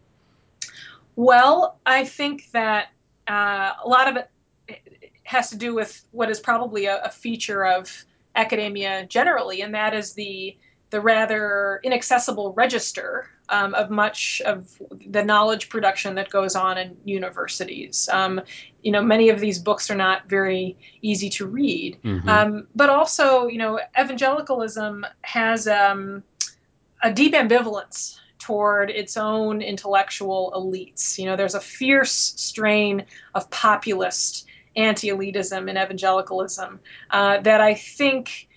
Well, I think that uh, a lot of it has to do with what is probably a, a feature of academia generally, and that is the the rather inaccessible register um, of much of the knowledge production that goes on in universities. Um, you know, many of these books are not very easy to read, mm-hmm. um, but also, you know, evangelicalism has um, a deep ambivalence toward its own intellectual elites. You know, there's a fierce strain of populist anti-elitism in evangelicalism uh, that I think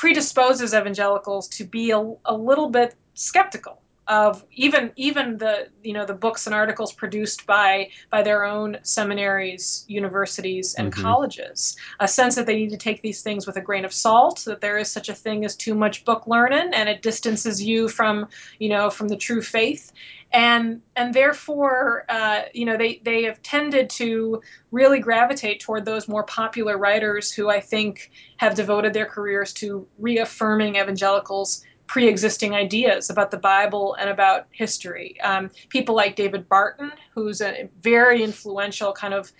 predisposes evangelicals to be a, a little bit skeptical of even even the you know the books and articles produced by by their own seminaries, universities, and mm-hmm. colleges. A sense that they need to take these things with a grain of salt. That there is such a thing as too much book learning, and it distances you from you know from the true faith. And and therefore, uh, you know, they they have tended to really gravitate toward those more popular writers who I think have devoted their careers to reaffirming evangelicals pre-existing ideas about the Bible and about history. Um, people like David Barton, who's a very influential kind of.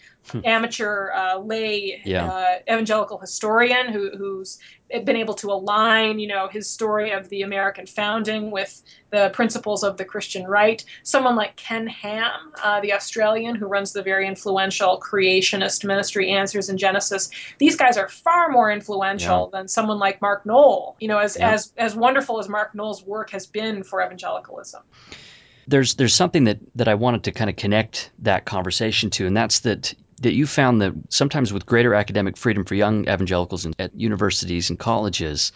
Amateur uh, lay yeah. uh, evangelical historian who, who's been able to align, you know, his story of the American founding with the principles of the Christian right. Someone like Ken Ham, uh, the Australian who runs the very influential creationist ministry Answers in Genesis. These guys are far more influential yeah. than someone like Mark Noll. You know, as yeah. as as wonderful as Mark Noll's work has been for evangelicalism there's there's something that that I wanted to kind of connect that conversation to, and that's that that you found that sometimes with greater academic freedom for young evangelicals at universities and colleges,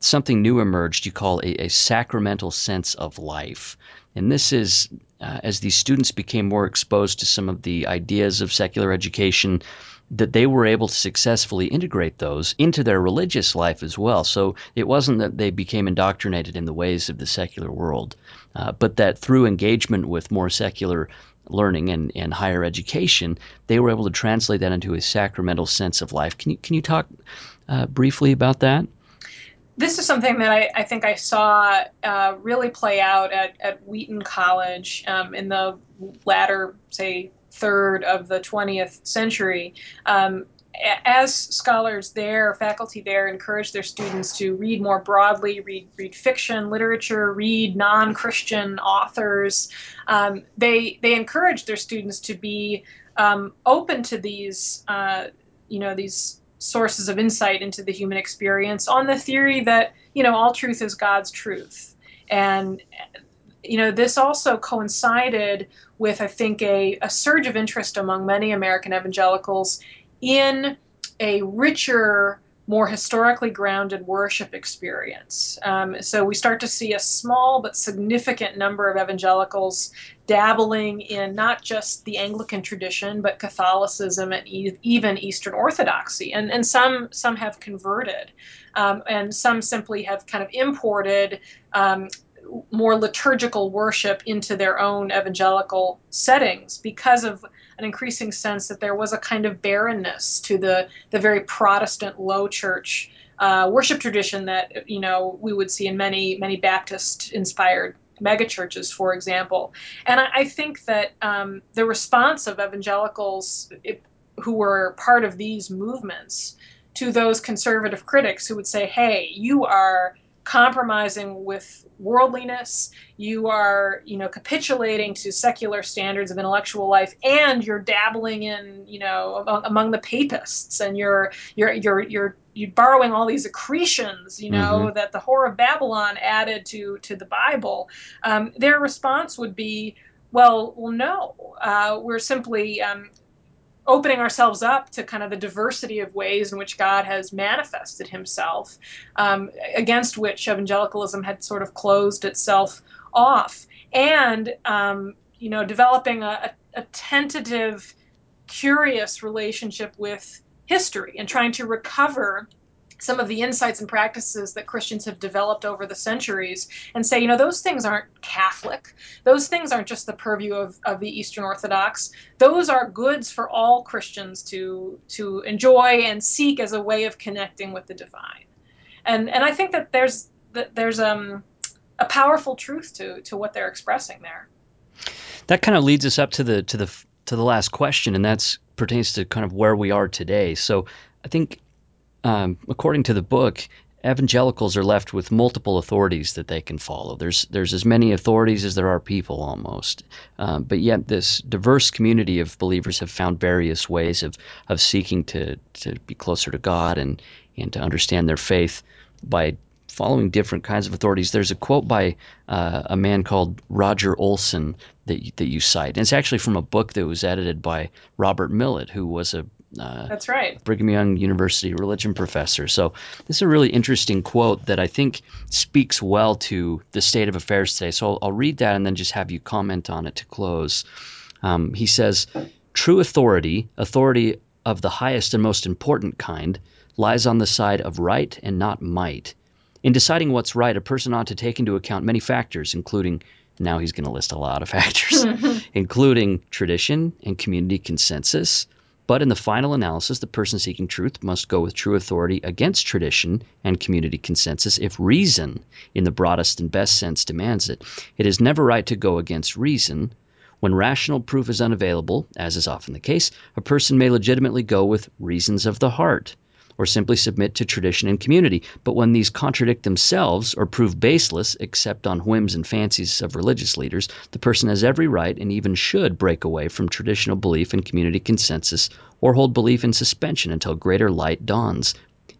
something new emerged you call a, a sacramental sense of life. And this is uh, as these students became more exposed to some of the ideas of secular education, that they were able to successfully integrate those into their religious life as well. So it wasn't that they became indoctrinated in the ways of the secular world, uh, but that through engagement with more secular learning and, and higher education, they were able to translate that into a sacramental sense of life. Can you, can you talk uh, briefly about that? This is something that I, I think I saw uh, really play out at, at Wheaton College um, in the latter, say, third of the 20th century. Um, as scholars there, faculty there encourage their students to read more broadly, read read fiction, literature, read non-Christian authors. Um, they they encourage their students to be um, open to these, uh, you know, these sources of insight into the human experience on the theory that you know all truth is God's truth, and you know this also coincided with I think a, a surge of interest among many American evangelicals in a richer, more historically grounded worship experience. Um, so we start to see a small but significant number of evangelicals dabbling in not just the Anglican tradition, but Catholicism and even Eastern Orthodoxy. And, and some, some have converted, um, and some simply have kind of imported um, more liturgical worship into their own evangelical settings because of an increasing sense that there was a kind of barrenness to the, the very Protestant low church uh, worship tradition that you know we would see in many many Baptist inspired megachurches, for example. And I, I think that um, the response of evangelicals it, who were part of these movements to those conservative critics who would say, "Hey, you are." Compromising with worldliness. You are you know capitulating to secular standards of intellectual life and you're dabbling in you know among, the papists and you're you're you're you're you're borrowing all these accretions you know mm-hmm. that the whore of babylon added to to the bible. Um, their response would be well well no. Uh, we're simply um, opening ourselves up to kind of the diversity of ways in which God has manifested himself, um, against which evangelicalism had sort of closed itself off. And, um, you know, developing a, a, tentative, curious relationship with history and trying to recover some of the insights and practices that Christians have developed over the centuries and say, you know, those things aren't Catholic. Those things aren't just the purview of, of the Eastern Orthodox. Those are goods for all Christians to to enjoy and seek as a way of connecting with the divine. And and I think that there's that there's um a powerful truth to to what they're expressing there. That kind of leads us up to the to the to the last question, and that's pertains to kind of where we are today. So I think um, according to the book, evangelicals are left with multiple authorities that they can follow. There's there's as many authorities as there are people almost, um, but yet this diverse community of believers have found various ways of of seeking to to be closer to God and and to understand their faith by following different kinds of authorities. There's a quote by uh, a man called Roger Olson that that you cite, and it's actually from a book that was edited by Robert Millet, who was a uh, That's right. Brigham Young University religion professor. So this is a really interesting quote that I think speaks well to the state of affairs today. So I'll, I'll read that and then just have you comment on it to close. Um, he says, "True authority, authority of the highest and most important kind, lies on the side of right and not might." In deciding what's right, a person ought to take into account many factors, including now he's going to list a lot of factors, including tradition and community consensus, but in the final analysis, the person seeking truth must go with true authority against tradition and community consensus if reason, in the broadest and best sense, demands it. It is never right to go against reason. When rational proof is unavailable, as is often the case, a person may legitimately go with reasons of the heart or simply submit to tradition and community. But when these contradict themselves or prove baseless, except on whims and fancies of religious leaders, the person has every right and even should break away from traditional belief and community consensus or hold belief in suspension until greater light dawns.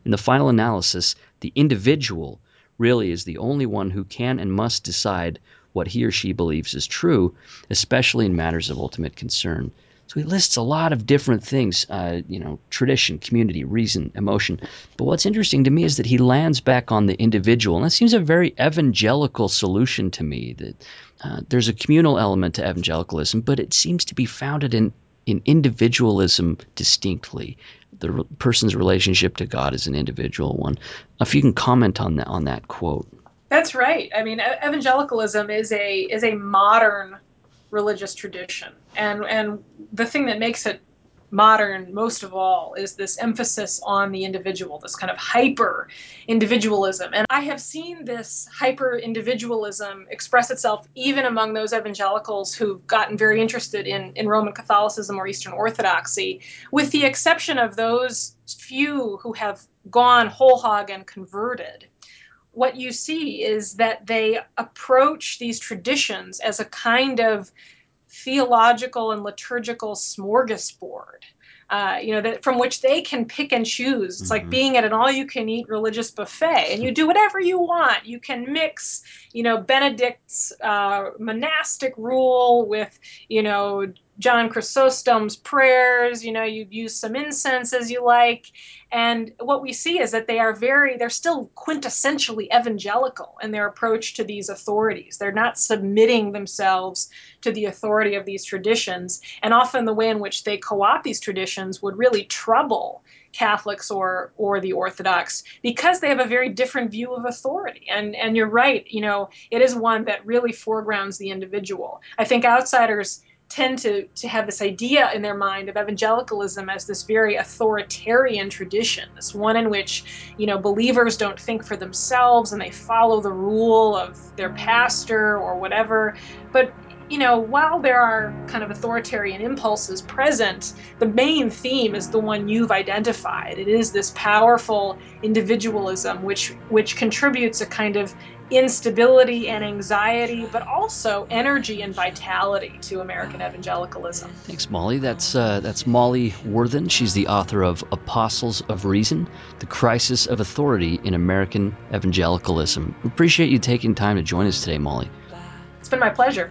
In the final analysis, the individual really is the only one who can and must decide what he or she believes is true, especially in matters of ultimate concern. So he lists a lot of different things, uh, you know, tradition, community, reason, emotion. But what's interesting to me is that he lands back on the individual, and that seems a very evangelical solution to me. That uh, there's a communal element to evangelicalism, but it seems to be founded in in individualism distinctly. The re- person's relationship to God is an individual one. If you can comment on that on that quote. That's right. I mean, evangelicalism is a is a modern religious tradition. And and the thing that makes it modern most of all is this emphasis on the individual, this kind of hyper individualism. And I have seen this hyper individualism express itself even among those evangelicals who've gotten very interested in, in Roman Catholicism or Eastern Orthodoxy, with the exception of those few who have gone whole hog and converted what you see is that they approach these traditions as a kind of theological and liturgical smorgasbord. Uh, you know, that from which they can pick and choose. It's mm-hmm. like being at an all-you-can-eat religious buffet, and you do whatever you want. You can mix, you know, Benedict's uh, monastic rule with, you know, John Chrysostom's prayers, you know, you use some incense as you like. And what we see is that they are very, they're still quintessentially evangelical in their approach to these authorities. They're not submitting themselves to the authority of these traditions. And often the way in which they co opt these traditions would really trouble Catholics or or the Orthodox because they have a very different view of authority. And and you're right, you know, it is one that really foregrounds the individual. I think outsiders tend to, to have this idea in their mind of evangelicalism as this very authoritarian tradition, this one in which, you know, believers don't think for themselves and they follow the rule of their pastor or whatever. But you know, while there are kind of authoritarian impulses present, the main theme is the one you've identified. It is this powerful individualism which which contributes a kind of instability and anxiety, but also energy and vitality to American evangelicalism. Thanks, Molly. That's uh, that's Molly Worthen. She's the author of Apostles of Reason: The Crisis of Authority in American Evangelicalism. We appreciate you taking time to join us today, Molly. It's been my pleasure.